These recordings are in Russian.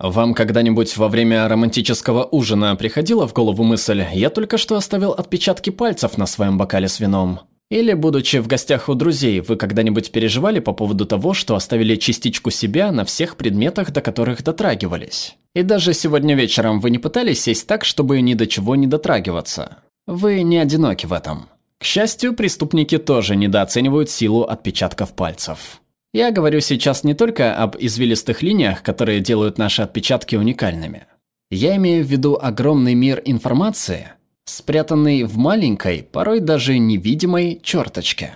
Вам когда-нибудь во время романтического ужина приходила в голову мысль «я только что оставил отпечатки пальцев на своем бокале с вином»? Или, будучи в гостях у друзей, вы когда-нибудь переживали по поводу того, что оставили частичку себя на всех предметах, до которых дотрагивались? И даже сегодня вечером вы не пытались сесть так, чтобы ни до чего не дотрагиваться? Вы не одиноки в этом. К счастью, преступники тоже недооценивают силу отпечатков пальцев. Я говорю сейчас не только об извилистых линиях, которые делают наши отпечатки уникальными. Я имею в виду огромный мир информации, спрятанный в маленькой, порой даже невидимой черточке.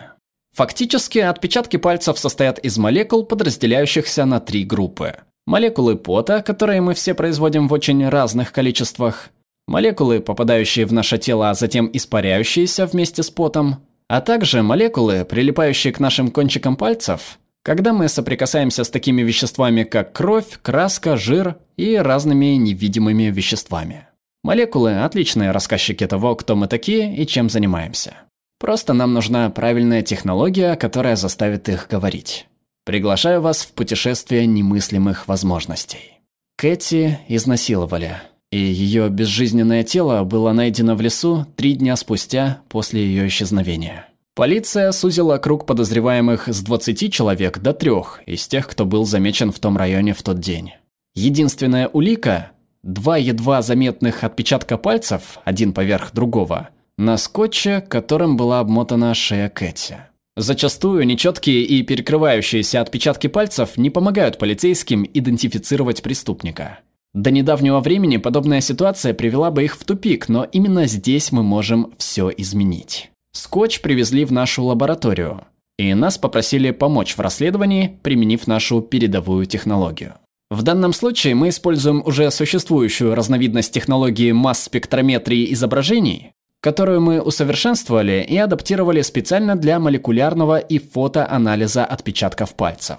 Фактически, отпечатки пальцев состоят из молекул, подразделяющихся на три группы. Молекулы пота, которые мы все производим в очень разных количествах, молекулы, попадающие в наше тело, а затем испаряющиеся вместе с потом, а также молекулы, прилипающие к нашим кончикам пальцев когда мы соприкасаемся с такими веществами, как кровь, краска, жир и разными невидимыми веществами. Молекулы – отличные рассказчики того, кто мы такие и чем занимаемся. Просто нам нужна правильная технология, которая заставит их говорить. Приглашаю вас в путешествие немыслимых возможностей. Кэти изнасиловали, и ее безжизненное тело было найдено в лесу три дня спустя после ее исчезновения. Полиция сузила круг подозреваемых с 20 человек до трех из тех, кто был замечен в том районе в тот день. Единственная улика – два едва заметных отпечатка пальцев, один поверх другого, на скотче, которым была обмотана шея Кэти. Зачастую нечеткие и перекрывающиеся отпечатки пальцев не помогают полицейским идентифицировать преступника. До недавнего времени подобная ситуация привела бы их в тупик, но именно здесь мы можем все изменить. Скотч привезли в нашу лабораторию, и нас попросили помочь в расследовании, применив нашу передовую технологию. В данном случае мы используем уже существующую разновидность технологии масс-спектрометрии изображений, которую мы усовершенствовали и адаптировали специально для молекулярного и фотоанализа отпечатков пальцев.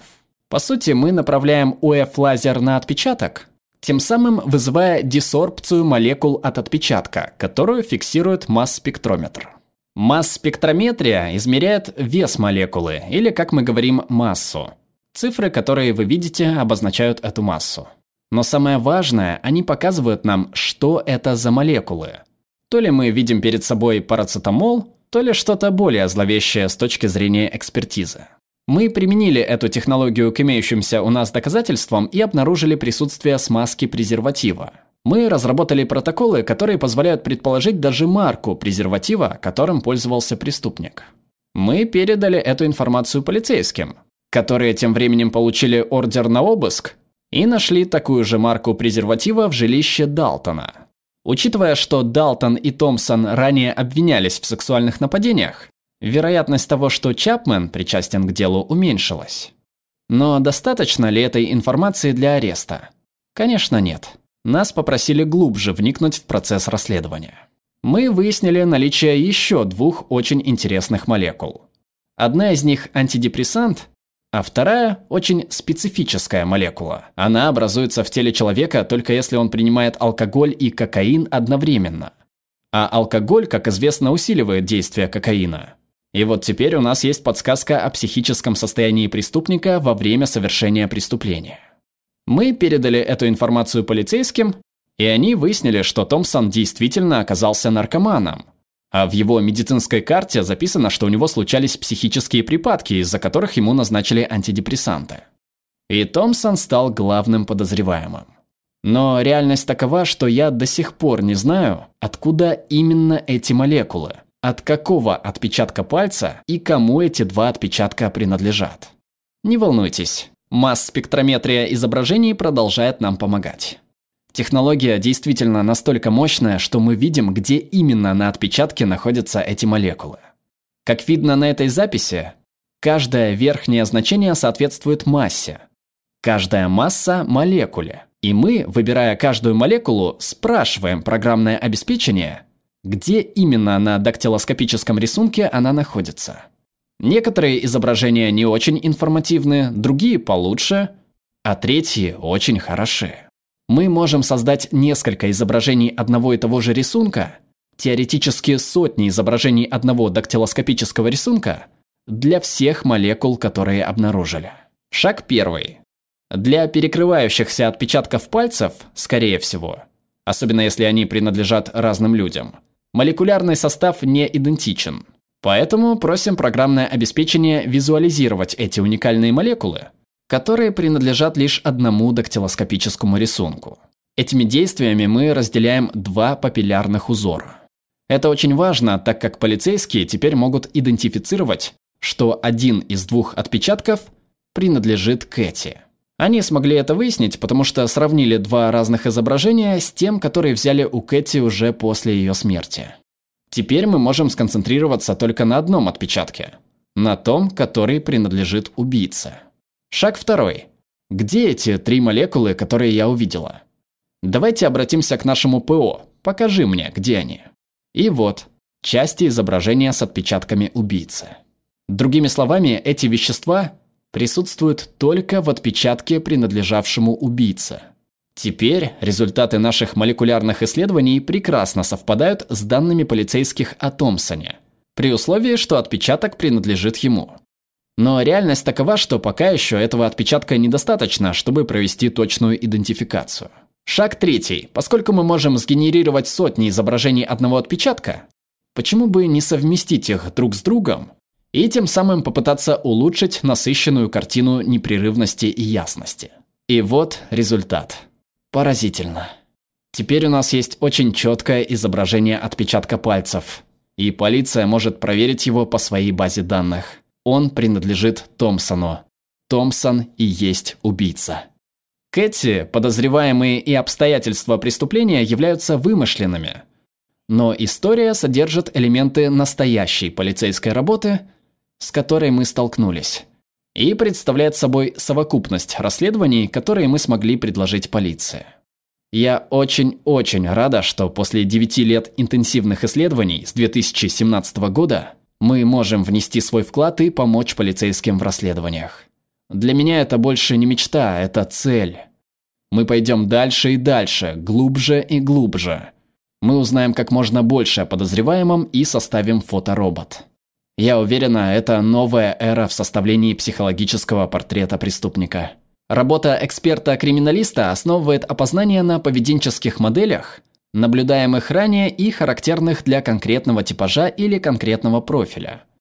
По сути, мы направляем УФ-лазер на отпечаток, тем самым вызывая десорбцию молекул от отпечатка, которую фиксирует масс-спектрометр. Масс-спектрометрия измеряет вес молекулы, или, как мы говорим, массу. Цифры, которые вы видите, обозначают эту массу. Но самое важное, они показывают нам, что это за молекулы. То ли мы видим перед собой парацетамол, то ли что-то более зловещее с точки зрения экспертизы. Мы применили эту технологию к имеющимся у нас доказательствам и обнаружили присутствие смазки презерватива. Мы разработали протоколы, которые позволяют предположить даже марку презерватива, которым пользовался преступник. Мы передали эту информацию полицейским, которые тем временем получили ордер на обыск и нашли такую же марку презерватива в жилище Далтона. Учитывая, что Далтон и Томпсон ранее обвинялись в сексуальных нападениях, вероятность того, что Чапмен причастен к делу, уменьшилась. Но достаточно ли этой информации для ареста? Конечно, нет. Нас попросили глубже вникнуть в процесс расследования. Мы выяснили наличие еще двух очень интересных молекул. Одна из них антидепрессант, а вторая очень специфическая молекула. Она образуется в теле человека только если он принимает алкоголь и кокаин одновременно. А алкоголь, как известно, усиливает действие кокаина. И вот теперь у нас есть подсказка о психическом состоянии преступника во время совершения преступления. Мы передали эту информацию полицейским, и они выяснили, что Томпсон действительно оказался наркоманом. А в его медицинской карте записано, что у него случались психические припадки, из-за которых ему назначили антидепрессанты. И Томпсон стал главным подозреваемым. Но реальность такова, что я до сих пор не знаю, откуда именно эти молекулы, от какого отпечатка пальца и кому эти два отпечатка принадлежат. Не волнуйтесь, Масс-спектрометрия изображений продолжает нам помогать. Технология действительно настолько мощная, что мы видим, где именно на отпечатке находятся эти молекулы. Как видно на этой записи, каждое верхнее значение соответствует массе. Каждая масса – молекуле. И мы, выбирая каждую молекулу, спрашиваем программное обеспечение, где именно на дактилоскопическом рисунке она находится. Некоторые изображения не очень информативны, другие получше, а третьи очень хороши. Мы можем создать несколько изображений одного и того же рисунка, теоретически сотни изображений одного дактилоскопического рисунка, для всех молекул, которые обнаружили. Шаг первый. Для перекрывающихся отпечатков пальцев, скорее всего, особенно если они принадлежат разным людям, молекулярный состав не идентичен. Поэтому просим программное обеспечение визуализировать эти уникальные молекулы, которые принадлежат лишь одному дактилоскопическому рисунку. Этими действиями мы разделяем два папиллярных узора. Это очень важно, так как полицейские теперь могут идентифицировать, что один из двух отпечатков принадлежит Кэти. Они смогли это выяснить, потому что сравнили два разных изображения с тем, которые взяли у Кэти уже после ее смерти. Теперь мы можем сконцентрироваться только на одном отпечатке, на том, который принадлежит убийце. Шаг второй. Где эти три молекулы, которые я увидела? Давайте обратимся к нашему ПО. Покажи мне, где они. И вот, части изображения с отпечатками убийцы. Другими словами, эти вещества присутствуют только в отпечатке, принадлежавшему убийце. Теперь результаты наших молекулярных исследований прекрасно совпадают с данными полицейских о Томпсоне, при условии, что отпечаток принадлежит ему. Но реальность такова, что пока еще этого отпечатка недостаточно, чтобы провести точную идентификацию. Шаг третий. Поскольку мы можем сгенерировать сотни изображений одного отпечатка, почему бы не совместить их друг с другом и тем самым попытаться улучшить насыщенную картину непрерывности и ясности? И вот результат. Поразительно. Теперь у нас есть очень четкое изображение отпечатка пальцев, и полиция может проверить его по своей базе данных. Он принадлежит Томпсону. Томпсон и есть убийца. Кэти, подозреваемые и обстоятельства преступления являются вымышленными. Но история содержит элементы настоящей полицейской работы, с которой мы столкнулись, и представляет собой совокупность расследований, которые мы смогли предложить полиции. Я очень-очень рада, что после 9 лет интенсивных исследований с 2017 года мы можем внести свой вклад и помочь полицейским в расследованиях. Для меня это больше не мечта, это цель. Мы пойдем дальше и дальше, глубже и глубже. Мы узнаем как можно больше о подозреваемом и составим фоторобот. Я уверена, это новая эра в составлении психологического портрета преступника. Работа эксперта-криминалиста основывает опознание на поведенческих моделях, наблюдаемых ранее и характерных для конкретного типажа или конкретного профиля –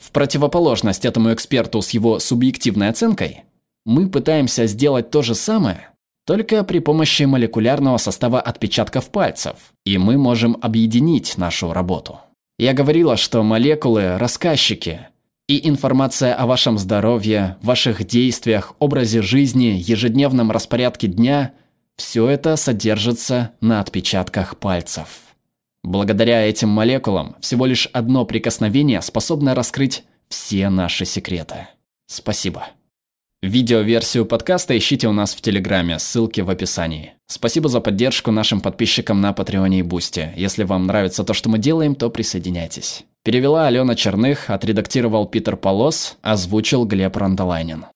в противоположность этому эксперту с его субъективной оценкой, мы пытаемся сделать то же самое, только при помощи молекулярного состава отпечатков пальцев, и мы можем объединить нашу работу. Я говорила, что молекулы – рассказчики, и информация о вашем здоровье, ваших действиях, образе жизни, ежедневном распорядке дня – все это содержится на отпечатках пальцев. Благодаря этим молекулам всего лишь одно прикосновение способно раскрыть все наши секреты. Спасибо. Видеоверсию подкаста ищите у нас в Телеграме, ссылки в описании. Спасибо за поддержку нашим подписчикам на Патреоне и Бусти. Если вам нравится то, что мы делаем, то присоединяйтесь. Перевела Алена Черных, отредактировал Питер Полос, озвучил Глеб Рандолайнин.